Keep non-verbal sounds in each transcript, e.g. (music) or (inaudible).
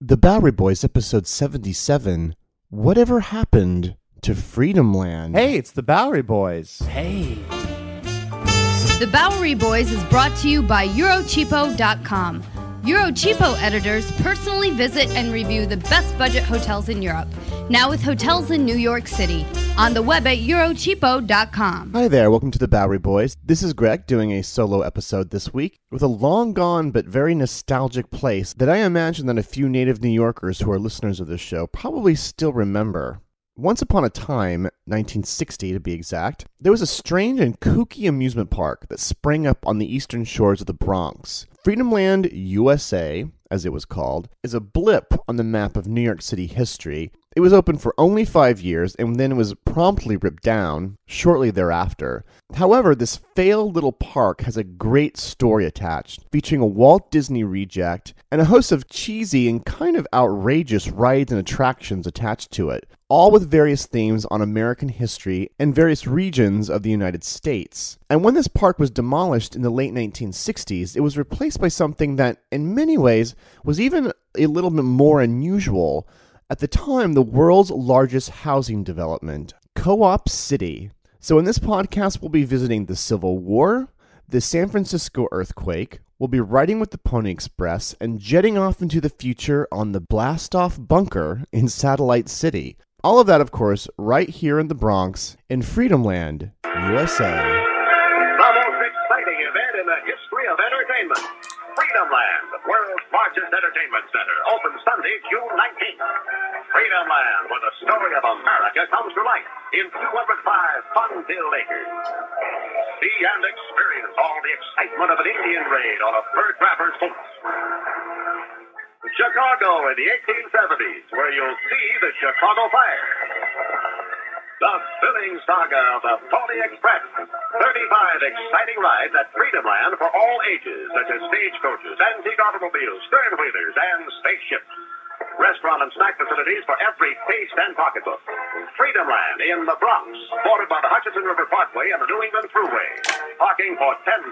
The Bowery Boys, episode 77. Whatever happened to Freedom Land? Hey, it's the Bowery Boys. Hey. The Bowery Boys is brought to you by Eurocheapo.com. Eurocheapo editors personally visit and review the best budget hotels in Europe, now with hotels in New York City. On the web at Eurocheapo.com. Hi there, welcome to the Bowery Boys. This is Greg doing a solo episode this week with a long gone but very nostalgic place that I imagine that a few native New Yorkers who are listeners of this show probably still remember. Once upon a time, 1960 to be exact, there was a strange and kooky amusement park that sprang up on the eastern shores of the Bronx. Freedomland USA, as it was called, is a blip on the map of New York City history. It was open for only five years and then was promptly ripped down shortly thereafter. However, this failed little park has a great story attached, featuring a Walt Disney reject and a host of cheesy and kind of outrageous rides and attractions attached to it, all with various themes on American history and various regions of the United States. And when this park was demolished in the late 1960s, it was replaced by something that, in many ways, was even a little bit more unusual. At the time, the world's largest housing development, Co op City. So, in this podcast, we'll be visiting the Civil War, the San Francisco earthquake, we'll be riding with the Pony Express and jetting off into the future on the blast off bunker in Satellite City. All of that, of course, right here in the Bronx in Freedomland, USA. The most exciting event in the history of entertainment. Freedomland, the world's largest entertainment center, opens Sunday, June story of America comes to life in 205 fun-filled acres. See and experience all the excitement of an Indian raid on a fur trapper's boat. Chicago in the 1870s, where you'll see the Chicago Fire. The thrilling saga of the Pony Express. 35 exciting rides at Freedomland for all ages, such as stagecoaches, antique automobiles, stern wheelers, and spaceships. Restaurant and snack facilities for every taste and pocketbook. Freedomland in the Bronx, bordered by the Hutchinson River Parkway and the New England Thruway. Parking for 10,000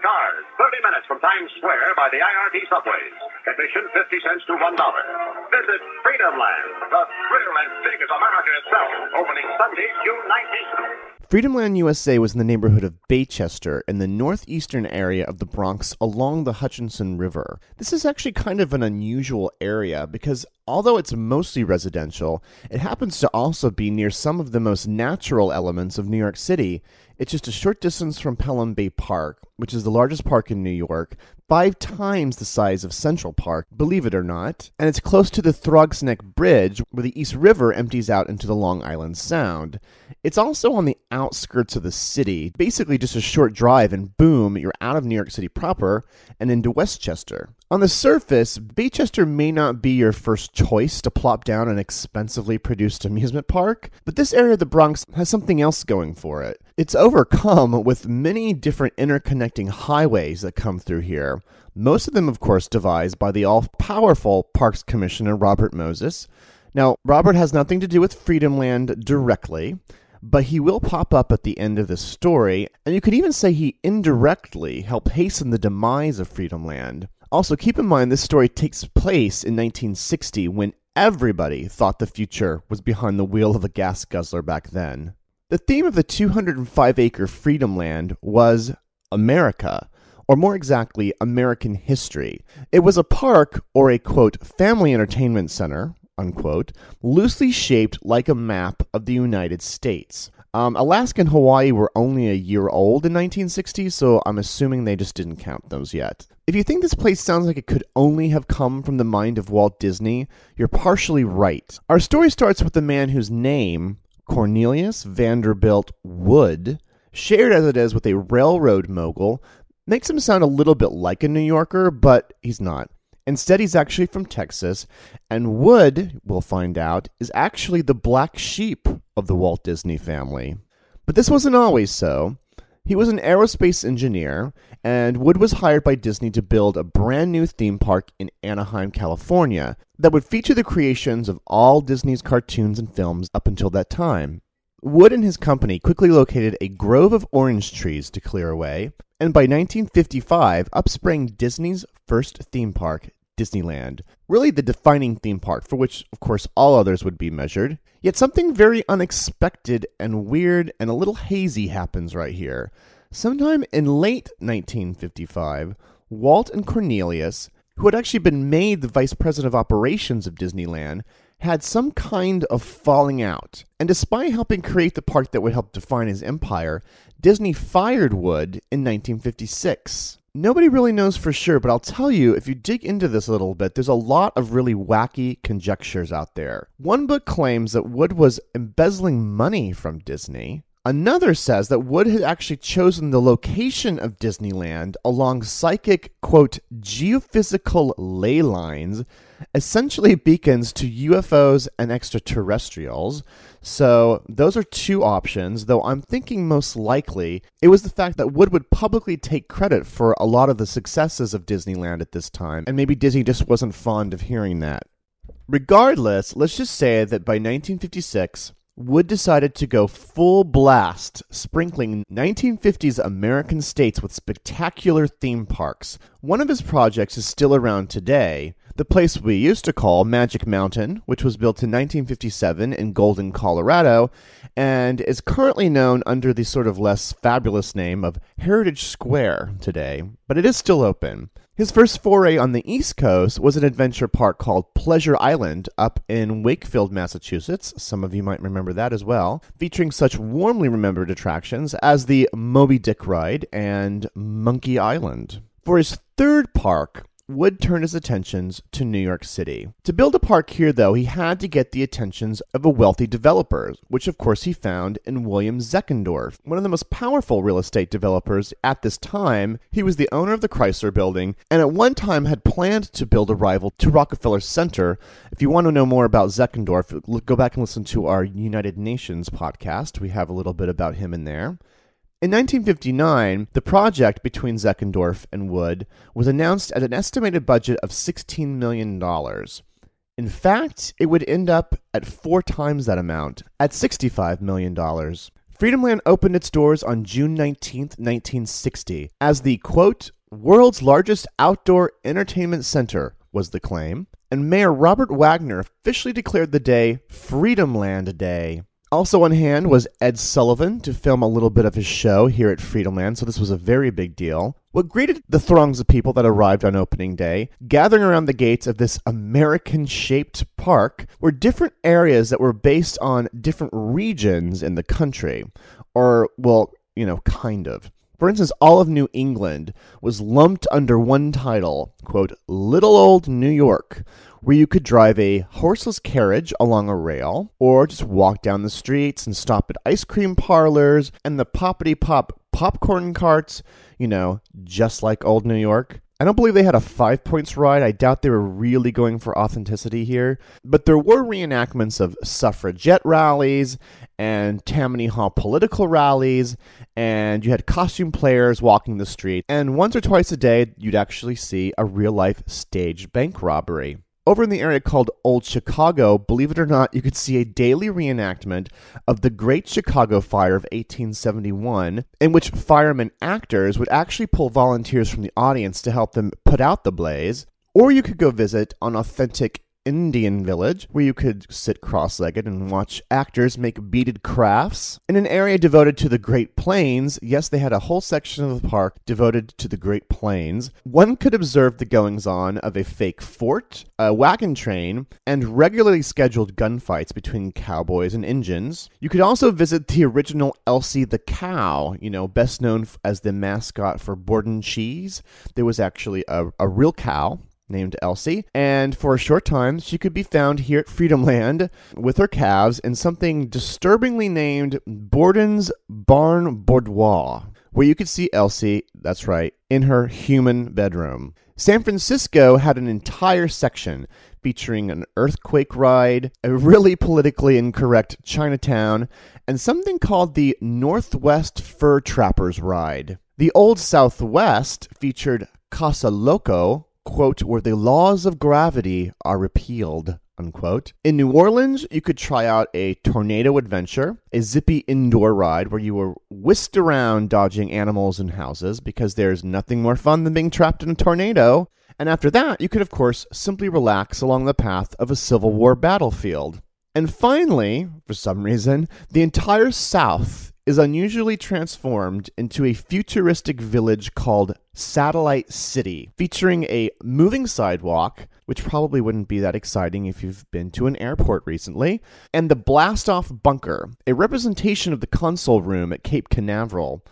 cars, 30 minutes from Times Square by the IRT subways. Admission 50 cents to $1. Visit Freedomland, the thrill as big as America itself, opening Sunday, June 19th. Freedomland USA was in the neighborhood of Baychester in the northeastern area of the Bronx along the Hutchinson River. This is actually kind of an unusual area because although it's mostly residential, it happens to also be near some of the most natural elements of New York City. It's just a short distance from Pelham Bay Park, which is the largest park in New York, five times the size of Central Park, believe it or not, and it's close to the Throgs Neck Bridge, where the East River empties out into the Long Island Sound. It's also on the outskirts of the city, basically just a short drive, and boom, you're out of New York City proper and into Westchester. On the surface, Baychester may not be your first choice to plop down an expensively produced amusement park, but this area of the Bronx has something else going for it. It's overcome with many different interconnecting highways that come through here. Most of them, of course, devised by the all powerful Parks Commissioner Robert Moses. Now, Robert has nothing to do with Freedomland directly, but he will pop up at the end of this story, and you could even say he indirectly helped hasten the demise of Freedomland. Also, keep in mind this story takes place in 1960 when everybody thought the future was behind the wheel of a gas guzzler back then. The theme of the 205 acre Freedom Land was America, or more exactly, American history. It was a park or a quote, family entertainment center, unquote, loosely shaped like a map of the United States. Um, Alaska and Hawaii were only a year old in 1960, so I'm assuming they just didn't count those yet. If you think this place sounds like it could only have come from the mind of Walt Disney, you're partially right. Our story starts with a man whose name, Cornelius Vanderbilt Wood, shared as it is with a railroad mogul, makes him sound a little bit like a New Yorker, but he's not. Instead, he's actually from Texas, and Wood, we'll find out, is actually the black sheep of the Walt Disney family. But this wasn't always so. He was an aerospace engineer, and Wood was hired by Disney to build a brand new theme park in Anaheim, California, that would feature the creations of all Disney's cartoons and films up until that time. Wood and his company quickly located a grove of orange trees to clear away, and by 1955 upsprang Disney's first theme park, Disneyland. Really the defining theme park, for which, of course, all others would be measured. Yet something very unexpected and weird and a little hazy happens right here. Sometime in late 1955, Walt and Cornelius, who had actually been made the vice president of operations of Disneyland, had some kind of falling out. And despite helping create the park that would help define his empire, Disney fired Wood in 1956. Nobody really knows for sure, but I'll tell you, if you dig into this a little bit, there's a lot of really wacky conjectures out there. One book claims that Wood was embezzling money from Disney. Another says that Wood had actually chosen the location of Disneyland along psychic, quote, geophysical ley lines, essentially beacons to UFOs and extraterrestrials. So those are two options, though I'm thinking most likely it was the fact that Wood would publicly take credit for a lot of the successes of Disneyland at this time, and maybe Disney just wasn't fond of hearing that. Regardless, let's just say that by 1956, Wood decided to go full blast, sprinkling 1950s American states with spectacular theme parks. One of his projects is still around today, the place we used to call Magic Mountain, which was built in 1957 in Golden, Colorado, and is currently known under the sort of less fabulous name of Heritage Square today, but it is still open. His first foray on the East Coast was an adventure park called Pleasure Island up in Wakefield, Massachusetts. Some of you might remember that as well, featuring such warmly remembered attractions as the Moby Dick ride and Monkey Island. For his third park, Wood turned his attentions to New York City. To build a park here, though, he had to get the attentions of a wealthy developer, which of course he found in William Zeckendorf, one of the most powerful real estate developers at this time. He was the owner of the Chrysler Building and at one time had planned to build a rival to Rockefeller Center. If you want to know more about Zeckendorf, go back and listen to our United Nations podcast. We have a little bit about him in there. In 1959, the project between Zeckendorf and Wood was announced at an estimated budget of $16 million. In fact, it would end up at four times that amount, at $65 million. Freedomland opened its doors on June 19, 1960, as the quote, world's largest outdoor entertainment center, was the claim, and Mayor Robert Wagner officially declared the day Freedomland Day. Also on hand was Ed Sullivan to film a little bit of his show here at Freedomland, so this was a very big deal. What greeted the throngs of people that arrived on opening day, gathering around the gates of this American shaped park, were different areas that were based on different regions in the country. Or, well, you know, kind of. For instance, all of New England was lumped under one title, quote, Little Old New York, where you could drive a horseless carriage along a rail, or just walk down the streets and stop at ice cream parlors and the poppity pop popcorn carts, you know, just like old New York. I don't believe they had a five points ride. I doubt they were really going for authenticity here. But there were reenactments of suffragette rallies and Tammany Hall political rallies, and you had costume players walking the street. And once or twice a day, you'd actually see a real life staged bank robbery. Over in the area called Old Chicago, believe it or not, you could see a daily reenactment of the Great Chicago Fire of 1871, in which firemen actors would actually pull volunteers from the audience to help them put out the blaze. Or you could go visit an authentic Indian village where you could sit cross legged and watch actors make beaded crafts. In an area devoted to the Great Plains, yes, they had a whole section of the park devoted to the Great Plains. One could observe the goings on of a fake fort, a wagon train, and regularly scheduled gunfights between cowboys and Indians. You could also visit the original Elsie the cow, you know, best known as the mascot for Borden cheese. There was actually a, a real cow named Elsie, and for a short time she could be found here at Freedomland with her calves in something disturbingly named Borden's Barn Boudoir, where you could see Elsie, that's right, in her human bedroom. San Francisco had an entire section featuring an earthquake ride, a really politically incorrect Chinatown, and something called the Northwest Fur Trappers Ride. The Old Southwest featured Casa Loco, quote, where the laws of gravity are repealed, unquote. In New Orleans, you could try out a tornado adventure, a zippy indoor ride where you were whisked around dodging animals and houses because there's nothing more fun than being trapped in a tornado. And after that, you could, of course, simply relax along the path of a Civil War battlefield. And finally, for some reason, the entire South is unusually transformed into a futuristic village called Satellite City, featuring a moving sidewalk, which probably wouldn't be that exciting if you've been to an airport recently, and the Blast Off Bunker, a representation of the console room at Cape Canaveral.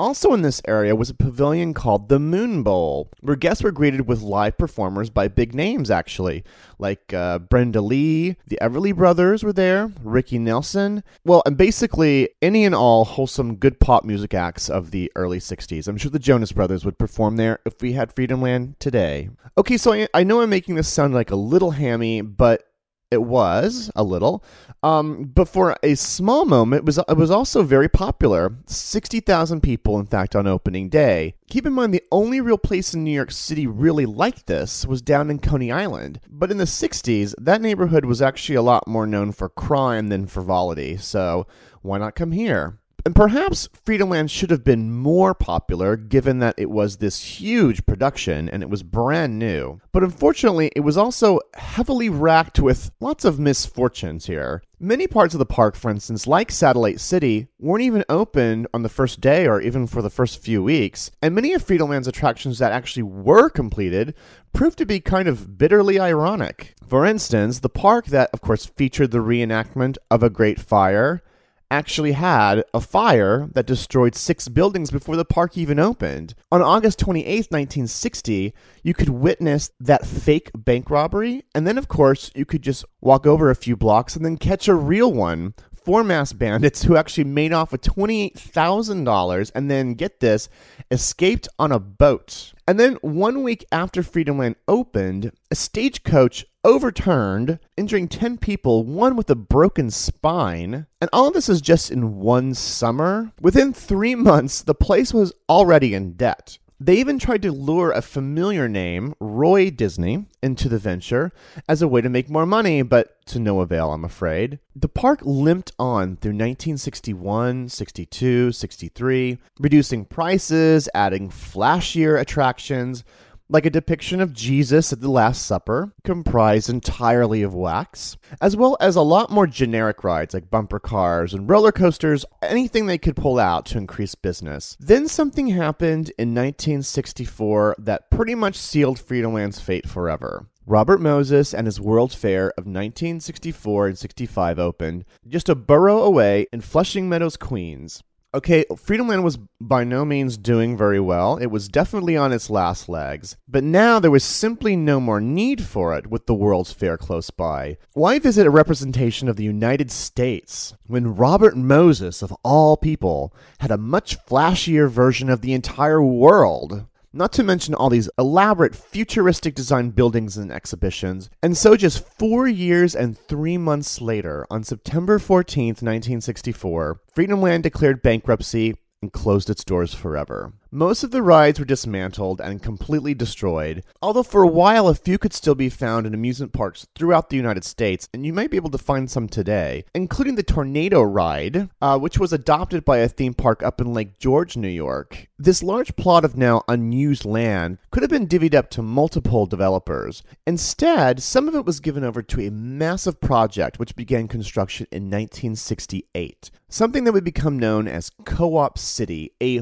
Also in this area was a pavilion called the Moon Bowl, where guests were greeted with live performers by big names, actually, like uh, Brenda Lee, the Everly Brothers were there, Ricky Nelson. Well, and basically any and all wholesome good pop music acts of the early 60s. I'm sure the Jonas Brothers would perform there if we had Freedomland today. Okay, so I, I know I'm making this sound like a little hammy, but it was a little, um, but for a small moment, it was it was also very popular. Sixty thousand people, in fact, on opening day. Keep in mind, the only real place in New York City really like this was down in Coney Island. But in the '60s, that neighborhood was actually a lot more known for crime than frivolity. So why not come here? And perhaps Freedomland should have been more popular given that it was this huge production and it was brand new. But unfortunately, it was also heavily racked with lots of misfortunes here. Many parts of the park, for instance, like Satellite City, weren't even opened on the first day or even for the first few weeks, and many of Freedomland's attractions that actually were completed proved to be kind of bitterly ironic. For instance, the park that, of course, featured the reenactment of a great fire actually had a fire that destroyed six buildings before the park even opened. On August 28, 1960, you could witness that fake bank robbery, and then, of course, you could just walk over a few blocks and then catch a real one. Four mass bandits who actually made off with $28,000 and then, get this, escaped on a boat. And then, one week after Freedomland opened, a stagecoach overturned, injuring 10 people, one with a broken spine. And all of this is just in one summer. Within three months, the place was already in debt. They even tried to lure a familiar name, Roy Disney, into the venture as a way to make more money, but to no avail, I'm afraid. The park limped on through 1961, 62, 63, reducing prices, adding flashier attractions, like a depiction of Jesus at the Last Supper, comprised entirely of wax, as well as a lot more generic rides like bumper cars and roller coasters, anything they could pull out to increase business. Then something happened in 1964 that pretty much sealed Freedomland's fate forever. Robert Moses and his World's Fair of 1964 and 65 opened, just a borough away in Flushing Meadows, Queens. Okay, Freedomland was by no means doing very well. It was definitely on its last legs. But now there was simply no more need for it with the World's Fair close by. Why visit a representation of the United States when Robert Moses, of all people, had a much flashier version of the entire world? Not to mention all these elaborate futuristic design buildings and exhibitions. And so, just four years and three months later, on September 14th, 1964, Freedomland declared bankruptcy and closed its doors forever. Most of the rides were dismantled and completely destroyed, although for a while a few could still be found in amusement parks throughout the United States, and you might be able to find some today, including the Tornado Ride, uh, which was adopted by a theme park up in Lake George, New York. This large plot of now unused land could have been divvied up to multiple developers. Instead, some of it was given over to a massive project which began construction in 1968 something that would become known as Co op City, a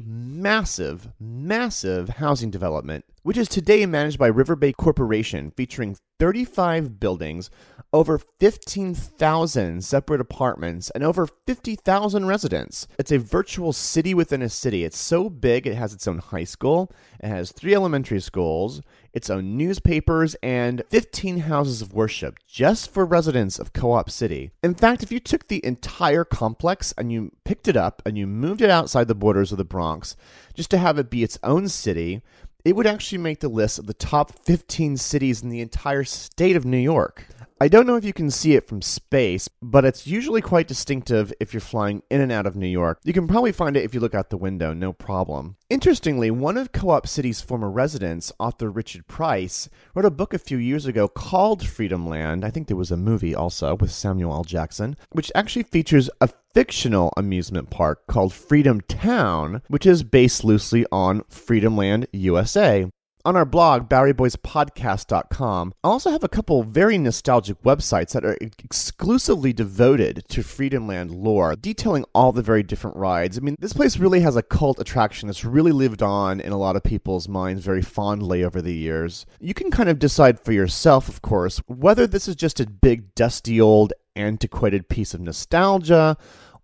massive, housing development, which is today managed by River Bay Corporation, featuring 35 buildings, over 15,000 separate apartments, and over 50,000 residents. It's a virtual city within a city. It's so big, it has its own high school, it has three elementary schools, its own newspapers, and 15 houses of worship just for residents of Co op City. In fact, if you took the entire complex and you picked it up and you moved it outside the borders of the Bronx just to have it be its own city, it would actually make the list of the top 15 cities in the entire state of New York. I don't know if you can see it from space, but it's usually quite distinctive if you're flying in and out of New York. You can probably find it if you look out the window, no problem. Interestingly, one of Co op City's former residents, author Richard Price, wrote a book a few years ago called Freedom Land. I think there was a movie also with Samuel L. Jackson, which actually features a fictional amusement park called Freedom Town, which is based loosely on Freedom Land USA. On our blog, BoweryBoysPodcast.com, I also have a couple very nostalgic websites that are exclusively devoted to Freedomland lore, detailing all the very different rides. I mean, this place really has a cult attraction that's really lived on in a lot of people's minds very fondly over the years. You can kind of decide for yourself, of course, whether this is just a big, dusty old, antiquated piece of nostalgia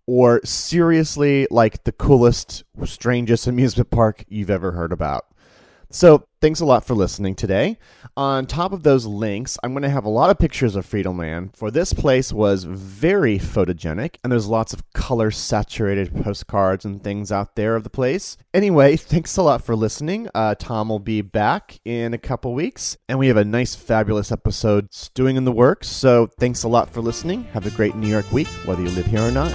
or seriously like the coolest, strangest amusement park you've ever heard about. So, thanks a lot for listening today. On top of those links, I'm going to have a lot of pictures of Freedom Land, for this place was very photogenic, and there's lots of color saturated postcards and things out there of the place. Anyway, (laughs) thanks a lot for listening. Uh, Tom will be back in a couple weeks, and we have a nice, fabulous episode stewing in the works. So, thanks a lot for listening. Have a great New York week, whether you live here or not.